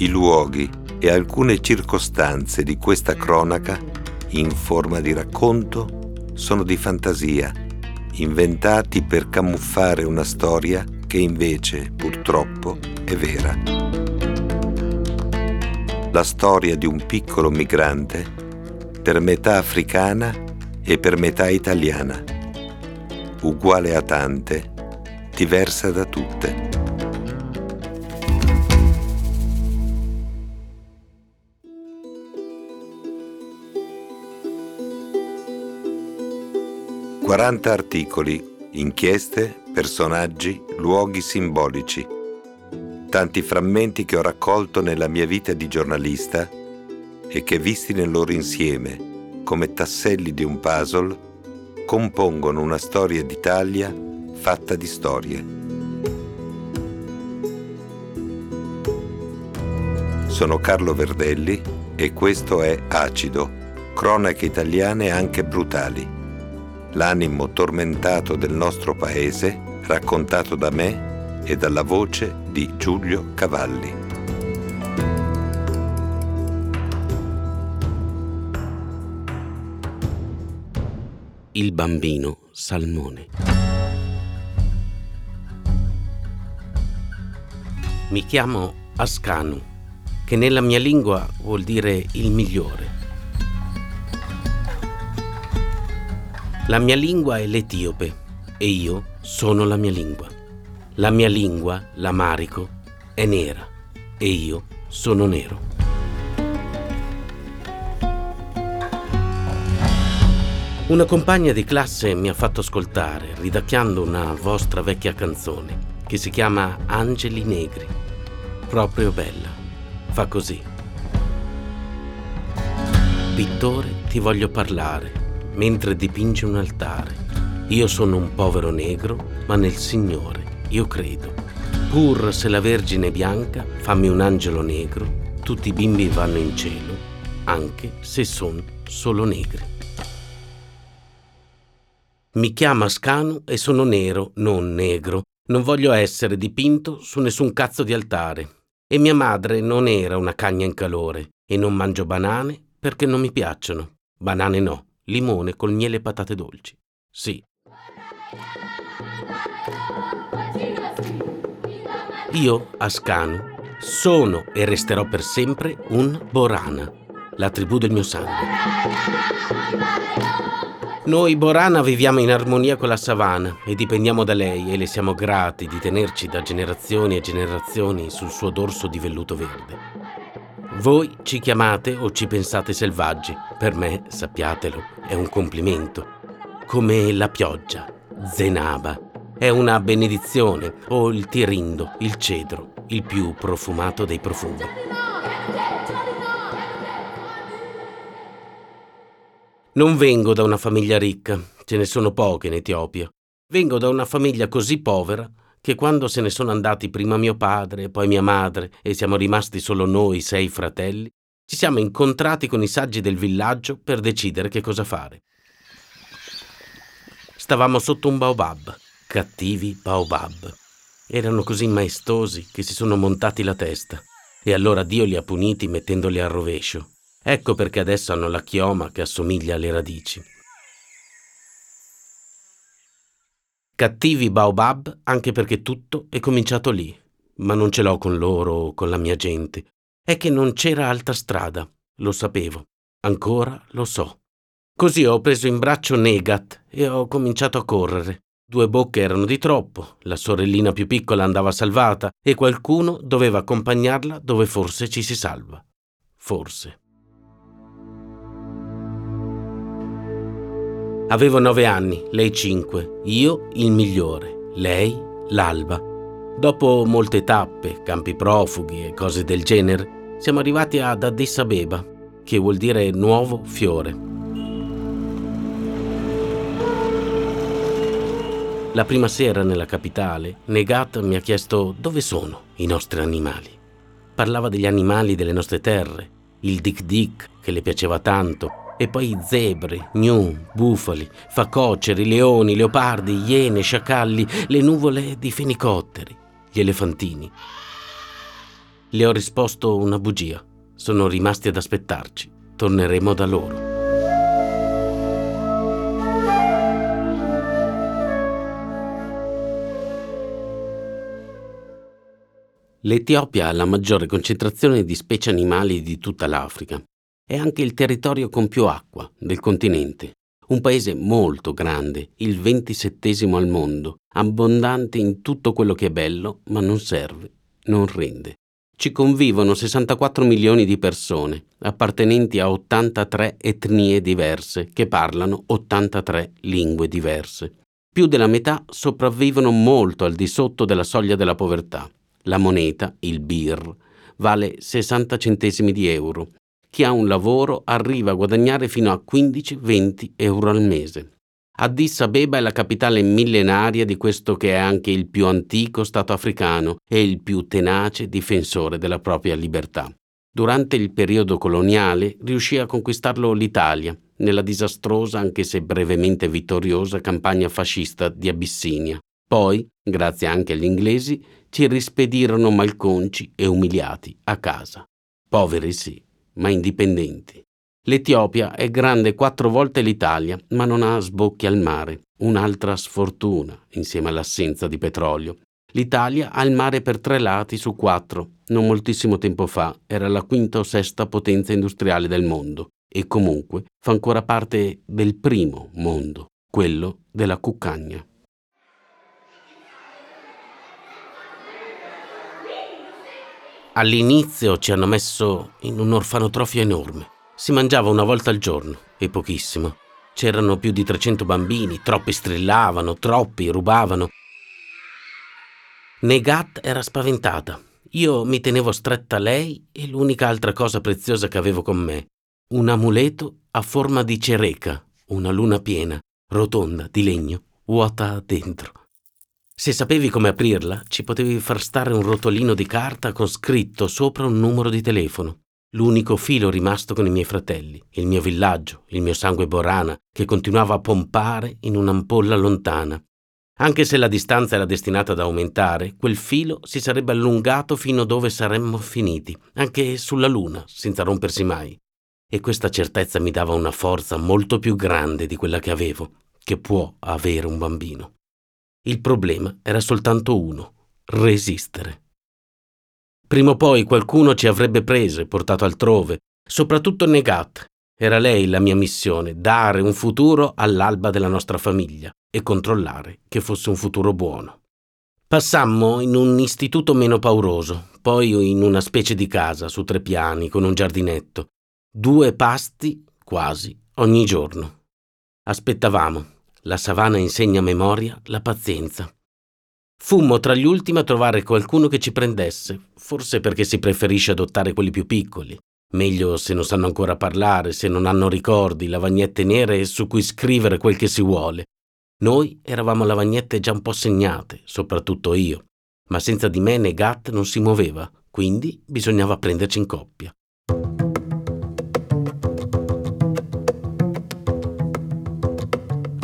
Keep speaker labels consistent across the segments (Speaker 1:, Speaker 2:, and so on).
Speaker 1: I luoghi e alcune circostanze di questa cronaca, in forma di racconto, sono di fantasia, inventati per camuffare una storia che invece, purtroppo, è vera. La storia di un piccolo migrante, per metà africana e per metà italiana, uguale a tante, diversa da tutte. Quaranta articoli, inchieste, personaggi, luoghi simbolici. Tanti frammenti che ho raccolto nella mia vita di giornalista e che visti nel loro insieme, come tasselli di un puzzle, compongono una storia d'Italia fatta di storie. Sono Carlo Verdelli e questo è Acido, cronache italiane anche brutali l'animo tormentato del nostro paese raccontato da me e dalla voce di Giulio Cavalli.
Speaker 2: Il bambino Salmone. Mi chiamo Ascanu, che nella mia lingua vuol dire il migliore. La mia lingua è l'etiope e io sono la mia lingua. La mia lingua, l'amarico, è nera e io sono nero. Una compagna di classe mi ha fatto ascoltare, ridacchiando una vostra vecchia canzone, che si chiama Angeli Negri. Proprio bella. Fa così. Pittore, ti voglio parlare mentre dipinge un altare. Io sono un povero negro, ma nel Signore io credo. Pur se la Vergine è bianca, fammi un angelo negro, tutti i bimbi vanno in cielo, anche se sono solo negri. Mi chiama Scanu e sono nero, non negro. Non voglio essere dipinto su nessun cazzo di altare. E mia madre non era una cagna in calore. E non mangio banane perché non mi piacciono. Banane no limone col miele e patate dolci. Sì. Io, Ascanu, sono e resterò per sempre un Borana, la tribù del mio sangue. Noi Borana viviamo in armonia con la savana e dipendiamo da lei e le siamo grati di tenerci da generazioni e generazioni sul suo dorso di velluto verde. Voi ci chiamate o ci pensate selvaggi. Per me, sappiatelo, è un complimento. Come la pioggia, zenaba. È una benedizione, o il tirindo, il cedro, il più profumato dei profumi. Non vengo da una famiglia ricca, ce ne sono poche in Etiopia. Vengo da una famiglia così povera che quando se ne sono andati prima mio padre poi mia madre e siamo rimasti solo noi sei fratelli, ci siamo incontrati con i saggi del villaggio per decidere che cosa fare. Stavamo sotto un baobab, cattivi baobab. Erano così maestosi che si sono montati la testa e allora Dio li ha puniti mettendoli al rovescio. Ecco perché adesso hanno la chioma che assomiglia alle radici. Cattivi baobab anche perché tutto è cominciato lì, ma non ce l'ho con loro o con la mia gente. È che non c'era altra strada, lo sapevo, ancora lo so. Così ho preso in braccio Negat e ho cominciato a correre. Due bocche erano di troppo, la sorellina più piccola andava salvata e qualcuno doveva accompagnarla dove forse ci si salva. Forse. Avevo nove anni, lei cinque, io il migliore, lei l'alba. Dopo molte tappe, campi profughi e cose del genere, siamo arrivati ad Addis Abeba, che vuol dire nuovo fiore. La prima sera nella capitale, Negat mi ha chiesto dove sono i nostri animali. Parlava degli animali delle nostre terre, il Dick Dick che le piaceva tanto, e poi zebre, gnu, bufali, facoceri, leoni, leopardi, iene, sciacalli, le nuvole di fenicotteri, gli elefantini. Le ho risposto una bugia. Sono rimasti ad aspettarci. Torneremo da loro. L'Etiopia ha la maggiore concentrazione di specie animali di tutta l'Africa. È anche il territorio con più acqua del continente. Un paese molto grande, il ventisettesimo al mondo, abbondante in tutto quello che è bello, ma non serve, non rende. Ci convivono 64 milioni di persone, appartenenti a 83 etnie diverse, che parlano 83 lingue diverse. Più della metà sopravvivono molto al di sotto della soglia della povertà. La moneta, il BIR, vale 60 centesimi di euro. Chi ha un lavoro arriva a guadagnare fino a 15-20 euro al mese. Addis Abeba è la capitale millenaria di questo che è anche il più antico Stato africano e il più tenace difensore della propria libertà. Durante il periodo coloniale riuscì a conquistarlo l'Italia, nella disastrosa, anche se brevemente vittoriosa, campagna fascista di Abissinia. Poi, grazie anche agli inglesi, ci rispedirono malconci e umiliati a casa. Poveri sì, ma indipendenti. L'Etiopia è grande quattro volte l'Italia, ma non ha sbocchi al mare, un'altra sfortuna insieme all'assenza di petrolio. L'Italia ha il mare per tre lati su quattro. Non moltissimo tempo fa era la quinta o sesta potenza industriale del mondo e comunque fa ancora parte del primo mondo, quello della cuccagna. All'inizio ci hanno messo in un orfanotrofio enorme. Si mangiava una volta al giorno, e pochissimo. C'erano più di 300 bambini, troppi strillavano, troppi rubavano. Negat era spaventata. Io mi tenevo stretta a lei e l'unica altra cosa preziosa che avevo con me, un amuleto a forma di cereca, una luna piena, rotonda, di legno, vuota dentro. Se sapevi come aprirla, ci potevi far stare un rotolino di carta con scritto sopra un numero di telefono. L'unico filo rimasto con i miei fratelli, il mio villaggio, il mio sangue borana, che continuava a pompare in un'ampolla lontana. Anche se la distanza era destinata ad aumentare, quel filo si sarebbe allungato fino dove saremmo finiti, anche sulla Luna, senza rompersi mai. E questa certezza mi dava una forza molto più grande di quella che avevo, che può avere un bambino. Il problema era soltanto uno, resistere. Prima o poi qualcuno ci avrebbe preso e portato altrove, soprattutto Negat. Era lei la mia missione, dare un futuro all'alba della nostra famiglia e controllare che fosse un futuro buono. Passammo in un istituto meno pauroso, poi in una specie di casa su tre piani con un giardinetto. Due pasti, quasi, ogni giorno. Aspettavamo, la savana insegna memoria, la pazienza. Fummo tra gli ultimi a trovare qualcuno che ci prendesse, forse perché si preferisce adottare quelli più piccoli. Meglio se non sanno ancora parlare, se non hanno ricordi, lavagnette nere su cui scrivere quel che si vuole. Noi eravamo lavagnette già un po' segnate, soprattutto io, ma senza di me Negat non si muoveva, quindi bisognava prenderci in coppia.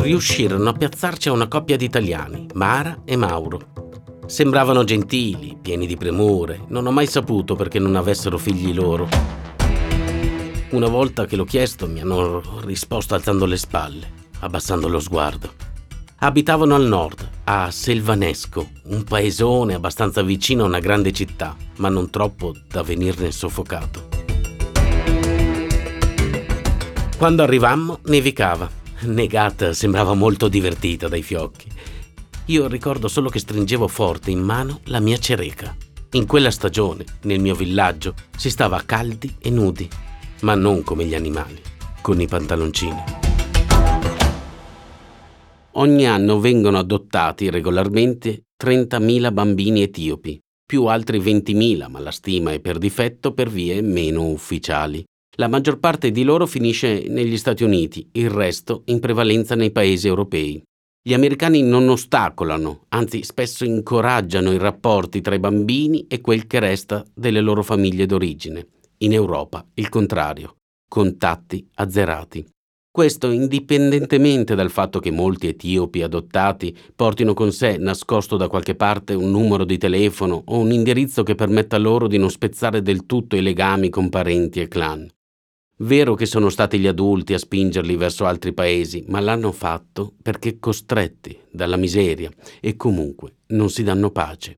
Speaker 2: Riuscirono a piazzarci a una coppia di italiani, Mara e Mauro. Sembravano gentili, pieni di premure, non ho mai saputo perché non avessero figli loro. Una volta che l'ho chiesto mi hanno risposto alzando le spalle, abbassando lo sguardo. Abitavano al nord, a Selvanesco, un paesone abbastanza vicino a una grande città, ma non troppo da venirne soffocato. Quando arrivammo nevicava Negata sembrava molto divertita dai fiocchi. Io ricordo solo che stringevo forte in mano la mia cereca. In quella stagione, nel mio villaggio, si stava caldi e nudi, ma non come gli animali, con i pantaloncini. Ogni anno vengono adottati regolarmente 30.000 bambini etiopi, più altri 20.000, ma la stima è per difetto per vie meno ufficiali. La maggior parte di loro finisce negli Stati Uniti, il resto in prevalenza nei paesi europei. Gli americani non ostacolano, anzi spesso incoraggiano i rapporti tra i bambini e quel che resta delle loro famiglie d'origine. In Europa il contrario, contatti azzerati. Questo indipendentemente dal fatto che molti etiopi adottati portino con sé nascosto da qualche parte un numero di telefono o un indirizzo che permetta loro di non spezzare del tutto i legami con parenti e clan. Vero che sono stati gli adulti a spingerli verso altri paesi, ma l'hanno fatto perché costretti dalla miseria e comunque non si danno pace.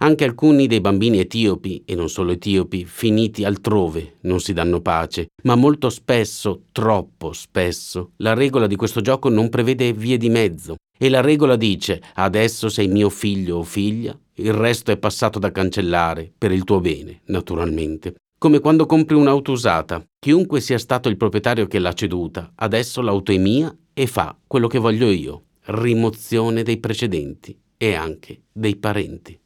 Speaker 2: Anche alcuni dei bambini etiopi, e non solo etiopi, finiti altrove, non si danno pace, ma molto spesso, troppo spesso, la regola di questo gioco non prevede vie di mezzo. E la regola dice, adesso sei mio figlio o figlia, il resto è passato da cancellare, per il tuo bene, naturalmente. Come quando compri un'auto usata. Chiunque sia stato il proprietario che l'ha ceduta, adesso l'auto è mia e fa quello che voglio io. Rimozione dei precedenti e anche dei parenti.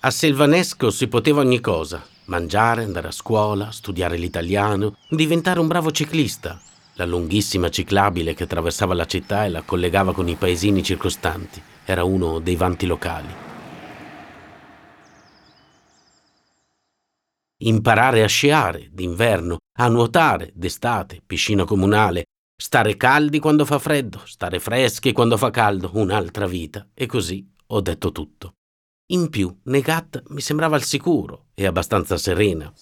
Speaker 2: A Selvanesco si poteva ogni cosa, mangiare, andare a scuola, studiare l'italiano, diventare un bravo ciclista. La lunghissima ciclabile che attraversava la città e la collegava con i paesini circostanti era uno dei vanti locali. Imparare a sciare d'inverno, a nuotare d'estate, piscina comunale, stare caldi quando fa freddo, stare freschi quando fa caldo, un'altra vita. E così ho detto tutto. In più, Negat mi sembrava al sicuro e abbastanza serena.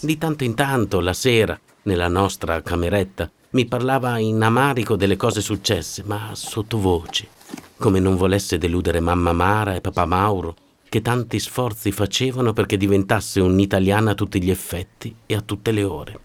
Speaker 2: Di tanto in tanto, la sera, nella nostra cameretta, mi parlava in amarico delle cose successe, ma sottovoce, come non volesse deludere mamma Mara e papà Mauro, che tanti sforzi facevano perché diventasse un'italiana a tutti gli effetti e a tutte le ore.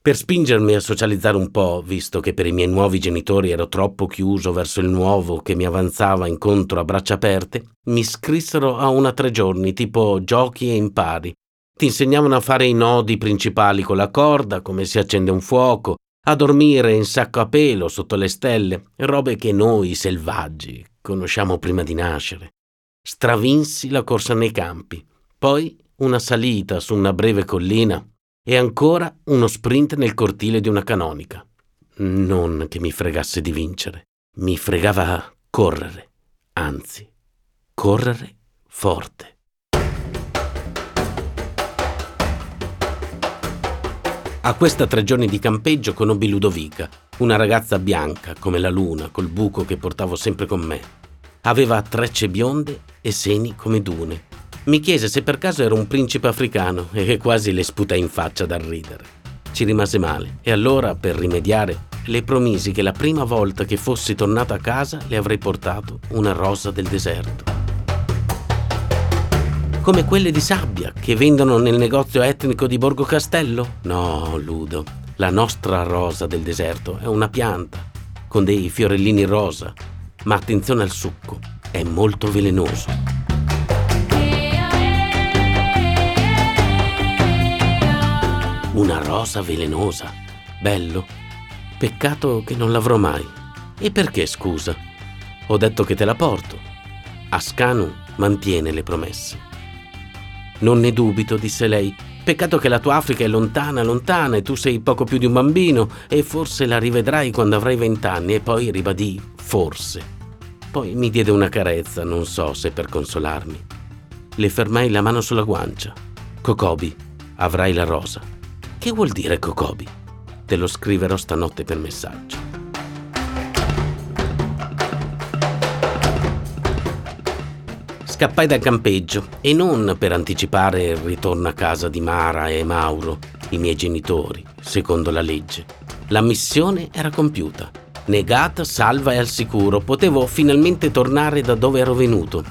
Speaker 2: Per spingermi a socializzare un po', visto che per i miei nuovi genitori ero troppo chiuso verso il nuovo che mi avanzava incontro a braccia aperte, mi scrissero a una tre giorni, tipo giochi e impari. Ti insegnavano a fare i nodi principali con la corda, come si accende un fuoco, a dormire in sacco a pelo sotto le stelle, robe che noi selvaggi conosciamo prima di nascere. Stravinsi la corsa nei campi, poi una salita su una breve collina e ancora uno sprint nel cortile di una canonica. Non che mi fregasse di vincere, mi fregava correre, anzi, correre forte. A questa tre giorni di campeggio conobbi Ludovica, una ragazza bianca come la luna, col buco che portavo sempre con me. Aveva trecce bionde e seni come dune mi chiese se per caso ero un principe africano e quasi le sputai in faccia dal ridere. Ci rimase male e allora, per rimediare, le promisi che la prima volta che fossi tornato a casa le avrei portato una rosa del deserto. Come quelle di sabbia che vendono nel negozio etnico di Borgo Castello? No, Ludo, la nostra rosa del deserto è una pianta con dei fiorellini rosa, ma attenzione al succo, è molto velenoso. Una rosa velenosa. Bello. Peccato che non l'avrò mai. E perché, scusa? Ho detto che te la porto. Ascanu mantiene le promesse. Non ne dubito, disse lei. Peccato che la tua Africa è lontana, lontana e tu sei poco più di un bambino e forse la rivedrai quando avrai vent'anni e poi ribadì forse. Poi mi diede una carezza, non so se per consolarmi. Le fermai la mano sulla guancia. Cocobi, avrai la rosa. Che vuol dire Cocobi? Te lo scriverò stanotte per messaggio. Scappai dal campeggio e non per anticipare il ritorno a casa di Mara e Mauro, i miei genitori, secondo la legge. La missione era compiuta. Negata, salva e al sicuro, potevo finalmente tornare da dove ero venuto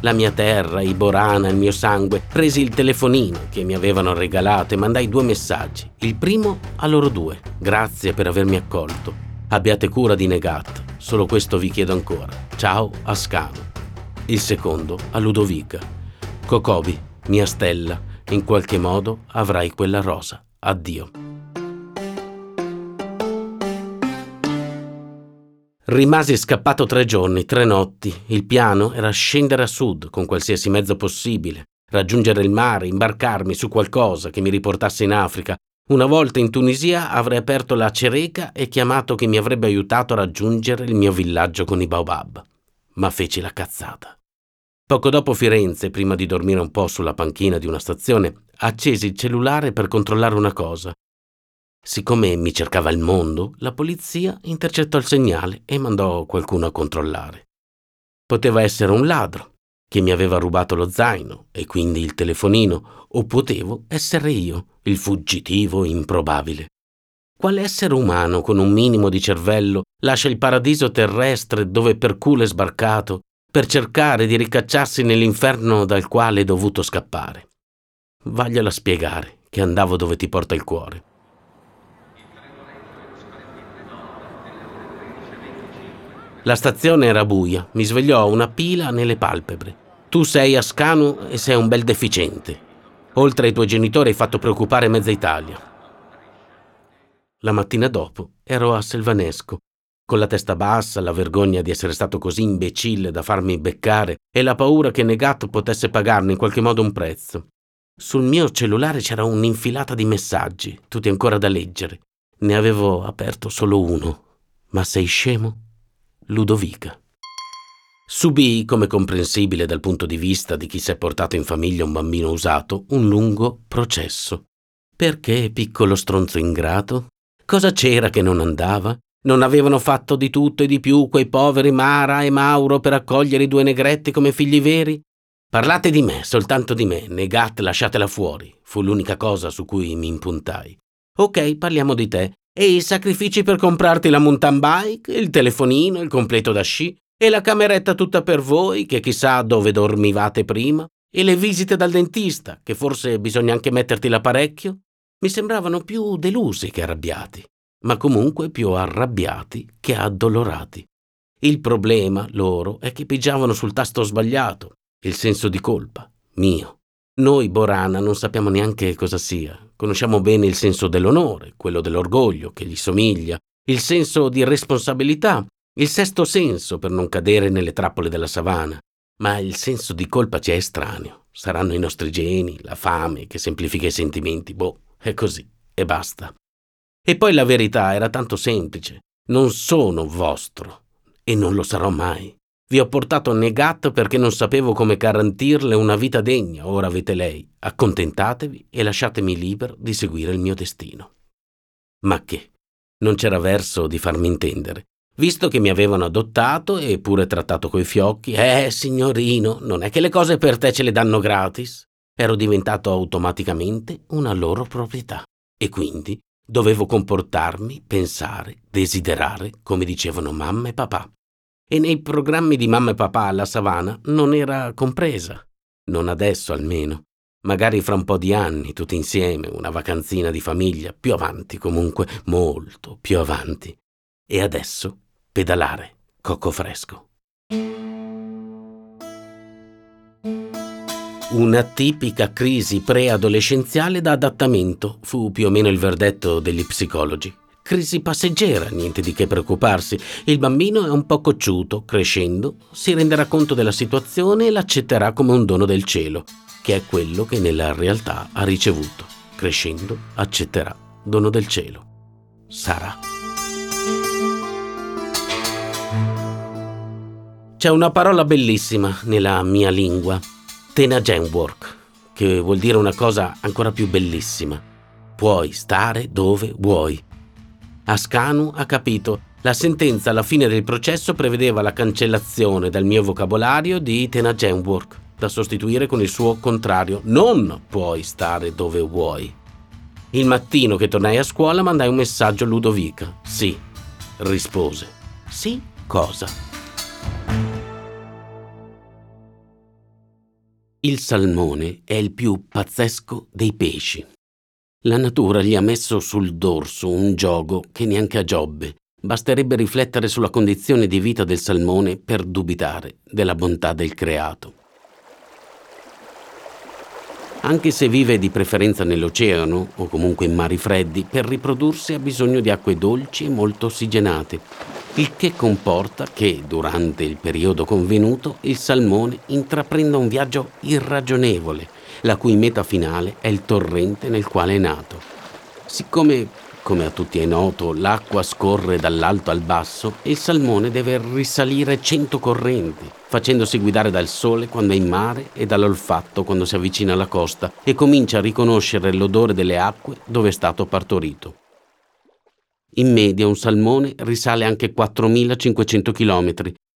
Speaker 2: la mia terra, i Borana, il mio sangue, presi il telefonino che mi avevano regalato e mandai due messaggi. Il primo a loro due. Grazie per avermi accolto. Abbiate cura di Negat. Solo questo vi chiedo ancora. Ciao Ascano. Il secondo a Ludovica. Cocobi, mia stella, in qualche modo avrai quella rosa. Addio. Rimasi scappato tre giorni, tre notti. Il piano era scendere a sud con qualsiasi mezzo possibile, raggiungere il mare, imbarcarmi su qualcosa che mi riportasse in Africa. Una volta in Tunisia avrei aperto la cereca e chiamato chi mi avrebbe aiutato a raggiungere il mio villaggio con i baobab. Ma feci la cazzata. Poco dopo Firenze, prima di dormire un po' sulla panchina di una stazione, accesi il cellulare per controllare una cosa. Siccome mi cercava il mondo, la polizia intercettò il segnale e mandò qualcuno a controllare. Poteva essere un ladro che mi aveva rubato lo zaino e quindi il telefonino, o potevo essere io, il fuggitivo improbabile. Quale essere umano con un minimo di cervello lascia il paradiso terrestre dove per culo è sbarcato per cercare di ricacciarsi nell'inferno dal quale è dovuto scappare? Vagliela spiegare che andavo dove ti porta il cuore. La stazione era buia, mi svegliò una pila nelle palpebre. Tu sei Ascanu e sei un bel deficiente. Oltre ai tuoi genitori hai fatto preoccupare mezza Italia. La mattina dopo ero a Selvanesco, con la testa bassa, la vergogna di essere stato così imbecille da farmi beccare e la paura che Negato potesse pagarne in qualche modo un prezzo. Sul mio cellulare c'era un'infilata di messaggi, tutti ancora da leggere. Ne avevo aperto solo uno. Ma sei scemo? Ludovica. Subì, come comprensibile dal punto di vista di chi si è portato in famiglia un bambino usato, un lungo processo. Perché, piccolo stronzo ingrato? Cosa c'era che non andava? Non avevano fatto di tutto e di più quei poveri Mara e Mauro per accogliere i due negretti come figli veri? Parlate di me, soltanto di me, Negat lasciatela fuori, fu l'unica cosa su cui mi impuntai. Ok, parliamo di te, e i sacrifici per comprarti la mountain bike, il telefonino, il completo da sci e la cameretta tutta per voi, che chissà dove dormivate prima, e le visite dal dentista, che forse bisogna anche metterti l'apparecchio, mi sembravano più delusi che arrabbiati, ma comunque più arrabbiati che addolorati. Il problema loro è che pigiavano sul tasto sbagliato, il senso di colpa, mio. Noi, Borana, non sappiamo neanche cosa sia. Conosciamo bene il senso dell'onore, quello dell'orgoglio che gli somiglia, il senso di responsabilità, il sesto senso per non cadere nelle trappole della savana. Ma il senso di colpa ci è estraneo. Saranno i nostri geni, la fame che semplifica i sentimenti. Boh, è così, e basta. E poi la verità era tanto semplice. Non sono vostro, e non lo sarò mai. Vi ho portato Negat perché non sapevo come garantirle una vita degna, ora avete lei. Accontentatevi e lasciatemi libero di seguire il mio destino. Ma che? Non c'era verso di farmi intendere. Visto che mi avevano adottato e pure trattato coi fiocchi, eh, signorino, non è che le cose per te ce le danno gratis. Ero diventato automaticamente una loro proprietà e quindi dovevo comportarmi, pensare, desiderare come dicevano mamma e papà e nei programmi di mamma e papà alla savana non era compresa. Non adesso almeno. Magari fra un po' di anni, tutti insieme, una vacanzina di famiglia, più avanti comunque, molto più avanti. E adesso pedalare, cocco fresco. Una tipica crisi preadolescenziale da adattamento fu più o meno il verdetto degli psicologi. Crisi passeggera, niente di che preoccuparsi. Il bambino è un po' cocciuto, crescendo, si renderà conto della situazione e l'accetterà come un dono del cielo, che è quello che nella realtà ha ricevuto. Crescendo, accetterà, dono del cielo. Sarà. C'è una parola bellissima nella mia lingua, tenagenwork, che vuol dire una cosa ancora più bellissima. Puoi stare dove vuoi Ascanu ha capito. La sentenza alla fine del processo prevedeva la cancellazione dal mio vocabolario di Tenagenwork, da sostituire con il suo contrario. Non puoi stare dove vuoi. Il mattino che tornai a scuola mandai un messaggio a Ludovica. Sì, rispose. Sì, cosa? Il salmone è il più pazzesco dei pesci. La natura gli ha messo sul dorso un gioco che neanche a Giobbe. Basterebbe riflettere sulla condizione di vita del salmone per dubitare della bontà del creato. Anche se vive di preferenza nell'oceano o comunque in mari freddi, per riprodursi ha bisogno di acque dolci e molto ossigenate, il che comporta che, durante il periodo convenuto, il salmone intraprenda un viaggio irragionevole la cui meta finale è il torrente nel quale è nato. Siccome come a tutti è noto, l'acqua scorre dall'alto al basso e il salmone deve risalire cento correnti, facendosi guidare dal sole quando è in mare e dall'olfatto quando si avvicina alla costa e comincia a riconoscere l'odore delle acque dove è stato partorito. In media un salmone risale anche 4500 km,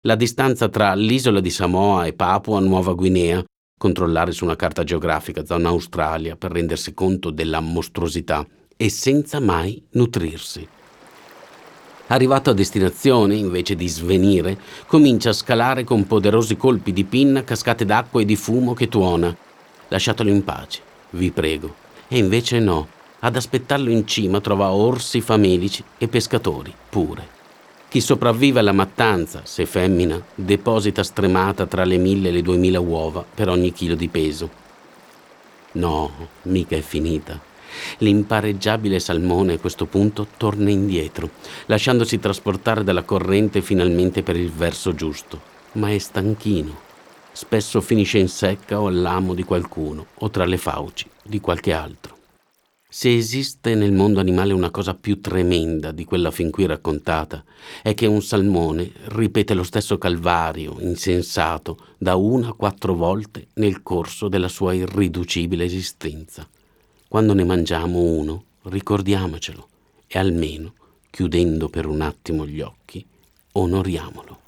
Speaker 2: la distanza tra l'isola di Samoa e Papua Nuova Guinea, controllare su una carta geografica zona Australia per rendersi conto della mostruosità e senza mai nutrirsi. Arrivato a destinazione, invece di svenire, comincia a scalare con poderosi colpi di pinna cascate d'acqua e di fumo che tuona. Lasciatelo in pace, vi prego. E invece no, ad aspettarlo in cima trova orsi famelici e pescatori pure. Chi sopravvive alla mattanza, se femmina, deposita stremata tra le mille e le duemila uova per ogni chilo di peso. No, mica è finita. L'impareggiabile salmone a questo punto torna indietro, lasciandosi trasportare dalla corrente finalmente per il verso giusto. Ma è stanchino. Spesso finisce in secca o all'amo di qualcuno o tra le fauci di qualche altro. Se esiste nel mondo animale una cosa più tremenda di quella fin qui raccontata, è che un salmone ripete lo stesso calvario insensato da una a quattro volte nel corso della sua irriducibile esistenza. Quando ne mangiamo uno, ricordiamocelo e almeno, chiudendo per un attimo gli occhi, onoriamolo.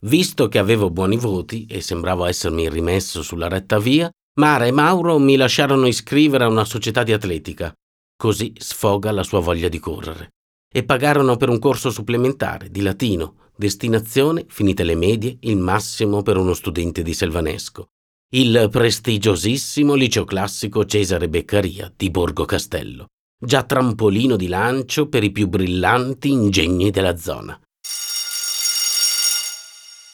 Speaker 2: Visto che avevo buoni voti e sembravo essermi rimesso sulla retta via, Mara e Mauro mi lasciarono iscrivere a una società di atletica. Così sfoga la sua voglia di correre. E pagarono per un corso supplementare di latino, destinazione, finite le medie, il massimo per uno studente di Selvanesco il prestigiosissimo liceo classico Cesare Beccaria di Borgo Castello, già trampolino di lancio per i più brillanti ingegni della zona.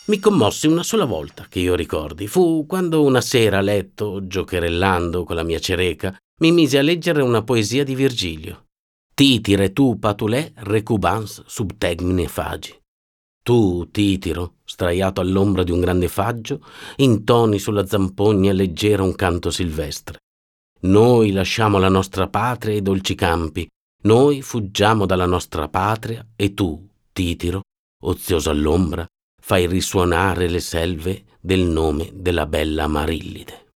Speaker 2: Mi commossi una sola volta, che io ricordi, fu quando una sera a letto, giocherellando con la mia cereca, mi mise a leggere una poesia di Virgilio. Titire tu patulè recubans sub tegmine fagi. Tu, Titiro, straiato all'ombra di un grande faggio, intoni sulla zampogna leggera un canto silvestre. Noi lasciamo la nostra patria e i dolci campi, noi fuggiamo dalla nostra patria e tu, Titiro, ozioso all'ombra, fai risuonare le selve del nome della bella Marillide.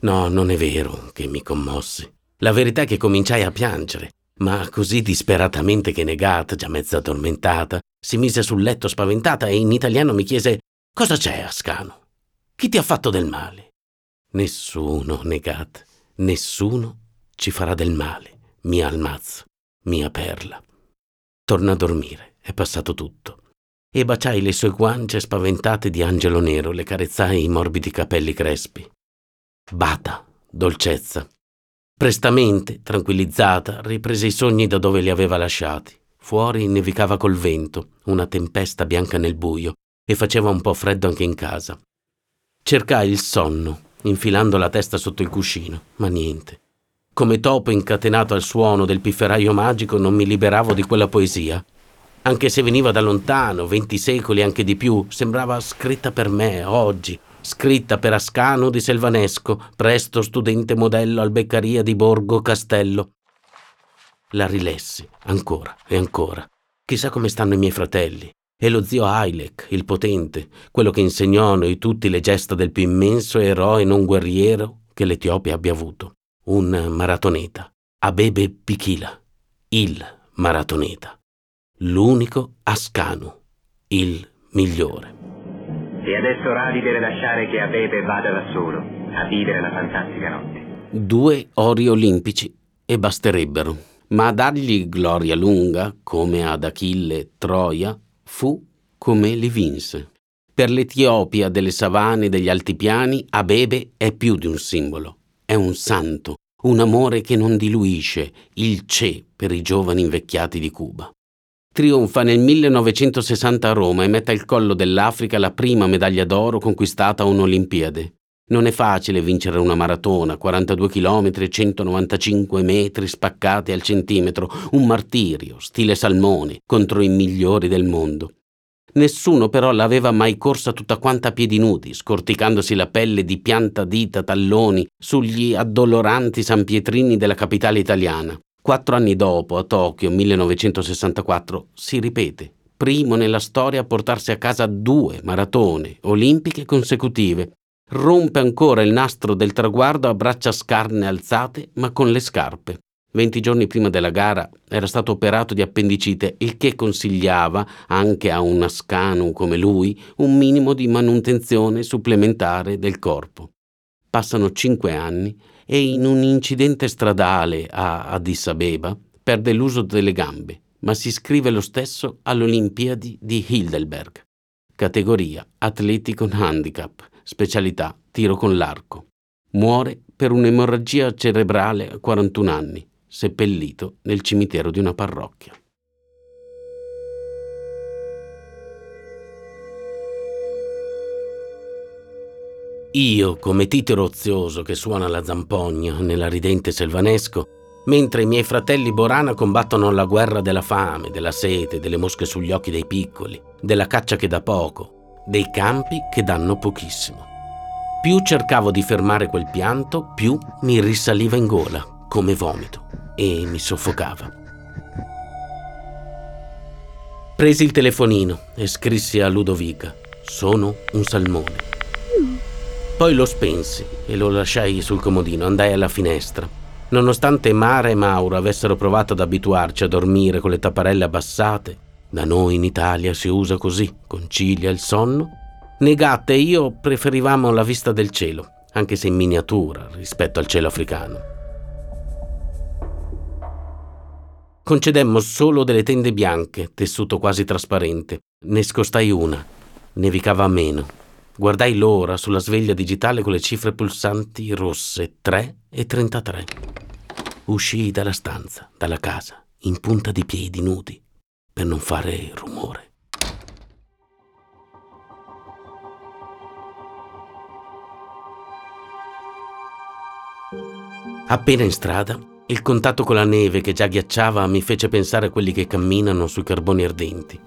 Speaker 2: No, non è vero che mi commossi. La verità è che cominciai a piangere ma così disperatamente che Negat, già mezza addormentata, si mise sul letto spaventata e in italiano mi chiese Cosa c'è, Ascano? Chi ti ha fatto del male? Nessuno, Negat, nessuno ci farà del male, mia almazzo, mia perla. Torna a dormire, è passato tutto. E baciai le sue guance spaventate di angelo nero, le carezzai i morbidi capelli crespi. Bata, dolcezza, Prestamente, tranquillizzata, riprese i sogni da dove li aveva lasciati. Fuori nevicava col vento, una tempesta bianca nel buio, e faceva un po' freddo anche in casa. Cercai il sonno, infilando la testa sotto il cuscino, ma niente. Come topo incatenato al suono del pifferaio magico non mi liberavo di quella poesia. Anche se veniva da lontano, venti secoli anche di più, sembrava scritta per me, oggi, scritta per Ascano di Selvanesco, presto studente modello al Beccaria di Borgo Castello. La rilessi ancora e ancora. Chissà come stanno i miei fratelli. E lo zio Ailek, il potente, quello che insegnò a noi tutti le gesta del più immenso eroe non guerriero che l'Etiopia abbia avuto. Un maratoneta. Abebe Pichila. Il maratoneta. L'unico Ascanu. Il migliore.
Speaker 3: E adesso Radi deve lasciare che Abebe vada da solo a vivere la fantastica notte.
Speaker 2: Due ori olimpici e basterebbero. Ma a dargli gloria lunga, come ad Achille Troia, fu come li vinse. Per l'Etiopia delle savane e degli altipiani, Abebe è più di un simbolo, è un santo, un amore che non diluisce, il C'è per i giovani invecchiati di Cuba trionfa nel 1960 a Roma e mette al collo dell'Africa la prima medaglia d'oro conquistata a un'Olimpiade. Non è facile vincere una maratona, 42 km e 195 metri spaccati al centimetro, un martirio, stile salmone, contro i migliori del mondo. Nessuno però l'aveva mai corsa tutta quanta a piedi nudi, scorticandosi la pelle di pianta, dita, talloni sugli addoloranti sanpietrini della capitale italiana. Quattro anni dopo, a Tokyo, 1964, si ripete. Primo nella storia a portarsi a casa due maratone olimpiche consecutive. Rompe ancora il nastro del traguardo a braccia scarne alzate, ma con le scarpe. Venti giorni prima della gara era stato operato di appendicite, il che consigliava, anche a un ascano come lui, un minimo di manutenzione supplementare del corpo. Passano cinque anni e in un incidente stradale a Addis Abeba perde l'uso delle gambe, ma si iscrive lo stesso alle Olimpiadi di Heidelberg. Categoria Atletico Handicap, specialità tiro con l'arco. Muore per un'emorragia cerebrale a 41 anni seppellito nel cimitero di una parrocchia. Io, come titero ozioso che suona la zampogna nella ridente selvanesco, mentre i miei fratelli Borana combattono la guerra della fame, della sete, delle mosche sugli occhi dei piccoli, della caccia che dà poco, dei campi che danno pochissimo. Più cercavo di fermare quel pianto, più mi risaliva in gola, come vomito e mi soffocava. Presi il telefonino e scrissi a Ludovica: Sono un salmone. Poi lo spensi e lo lasciai sul comodino, andai alla finestra. Nonostante Mara e Mauro avessero provato ad abituarci a dormire con le tapparelle abbassate, da noi in Italia si usa così, concilia il sonno, Negatte e io preferivamo la vista del cielo, anche se in miniatura rispetto al cielo africano. Concedemmo solo delle tende bianche, tessuto quasi trasparente. Ne scostai una. Nevicava meno. Guardai l'ora sulla sveglia digitale con le cifre pulsanti rosse 3 e 33. Uscii dalla stanza, dalla casa, in punta di piedi nudi, per non fare rumore. Appena in strada, il contatto con la neve che già ghiacciava mi fece pensare a quelli che camminano sui carboni ardenti.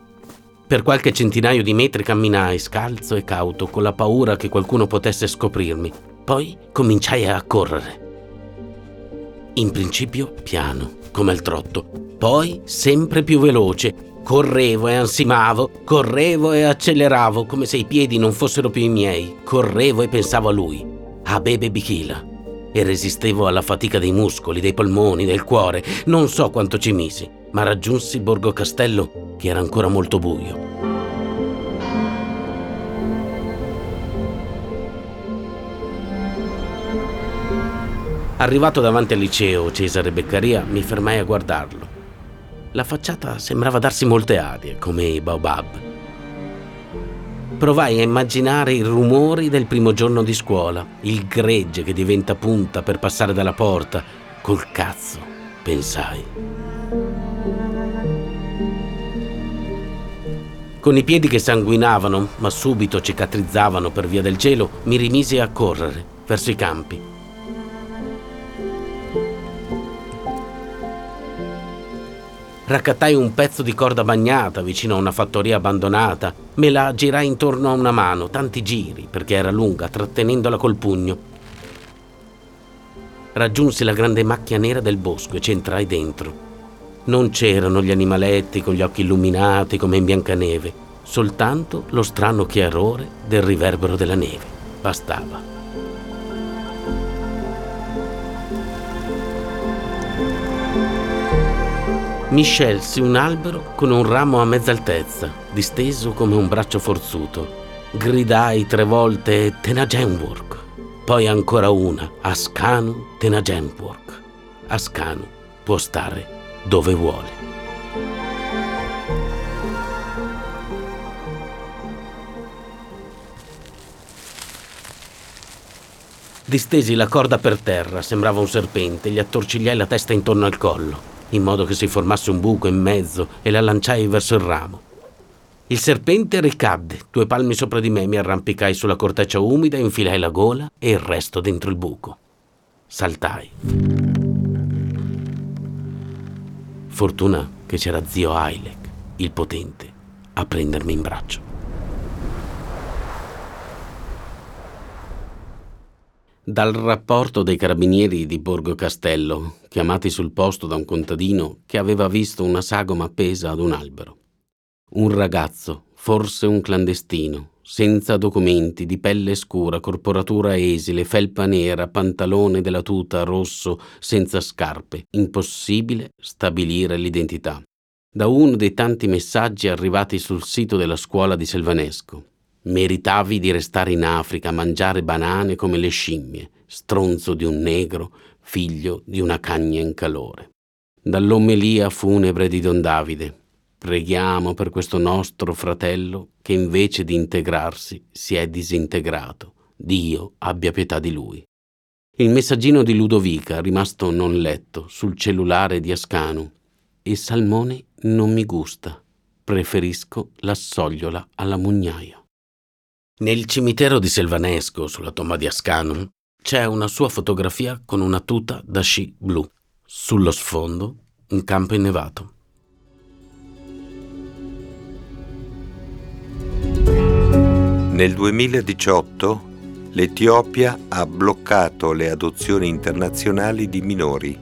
Speaker 2: Per qualche centinaio di metri camminai scalzo e cauto, con la paura che qualcuno potesse scoprirmi. Poi cominciai a correre. In principio piano, come al trotto, poi sempre più veloce. Correvo e ansimavo, correvo e acceleravo come se i piedi non fossero più i miei. Correvo e pensavo a lui, a Bebe Bichila e resistevo alla fatica dei muscoli, dei polmoni, del cuore. Non so quanto ci misi, ma raggiunsi Borgo Castello che era ancora molto buio. Arrivato davanti al liceo Cesare Beccaria, mi fermai a guardarlo. La facciata sembrava darsi molte arie, come i baobab provai a immaginare i rumori del primo giorno di scuola, il gregge che diventa punta per passare dalla porta. Col cazzo, pensai. Con i piedi che sanguinavano, ma subito cicatrizzavano per via del gelo, mi rimisi a correre verso i campi. Raccattai un pezzo di corda bagnata vicino a una fattoria abbandonata, me la girai intorno a una mano, tanti giri, perché era lunga, trattenendola col pugno. Raggiunsi la grande macchia nera del bosco e ci entrai dentro. Non c'erano gli animaletti con gli occhi illuminati come in Biancaneve, soltanto lo strano chiarore del riverbero della neve. Bastava. mi scelsi un albero con un ramo a mezza altezza, disteso come un braccio forzuto. Gridai tre volte Tenagenburg, poi ancora una Ascanu Tenagenburg. Ascanu può stare dove vuole. Distesi la corda per terra, sembrava un serpente, gli attorcigliai la testa intorno al collo in modo che si formasse un buco in mezzo e la lanciai verso il ramo. Il serpente ricadde, due palmi sopra di me mi arrampicai sulla corteccia umida, infilai la gola e il resto dentro il buco. Saltai. Fortuna che c'era zio Ailek, il potente, a prendermi in braccio. Dal rapporto dei carabinieri di Borgo Castello, chiamati sul posto da un contadino che aveva visto una sagoma appesa ad un albero. Un ragazzo, forse un clandestino, senza documenti, di pelle scura, corporatura esile, felpa nera, pantalone della tuta rosso, senza scarpe. Impossibile stabilire l'identità. Da uno dei tanti messaggi arrivati sul sito della scuola di Selvanesco. Meritavi di restare in Africa a mangiare banane come le scimmie, stronzo di un negro, figlio di una cagna in calore. Dall'omelia funebre di Don Davide. Preghiamo per questo nostro fratello che invece di integrarsi si è disintegrato. Dio abbia pietà di lui. Il messaggino di Ludovica, rimasto non letto, sul cellulare di Ascanu. Il salmone non mi gusta. Preferisco la sogliola alla mugnaia. Nel cimitero di Selvanesco, sulla tomba di Ascanum, c'è una sua fotografia con una tuta da sci blu. Sullo sfondo, un campo innevato.
Speaker 1: Nel 2018 l'Etiopia ha bloccato le adozioni internazionali di minori.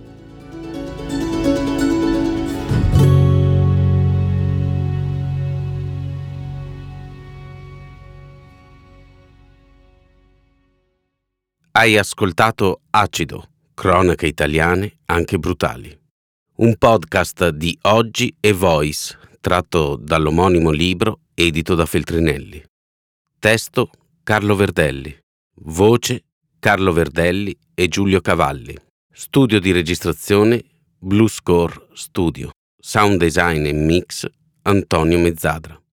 Speaker 2: Hai ascoltato Acido, cronache italiane anche brutali. Un podcast di Oggi e Voice, tratto dall'omonimo libro edito da Feltrinelli. Testo Carlo Verdelli. Voce Carlo Verdelli e Giulio Cavalli. Studio di registrazione Blue Score Studio. Sound design e mix Antonio Mezzadra.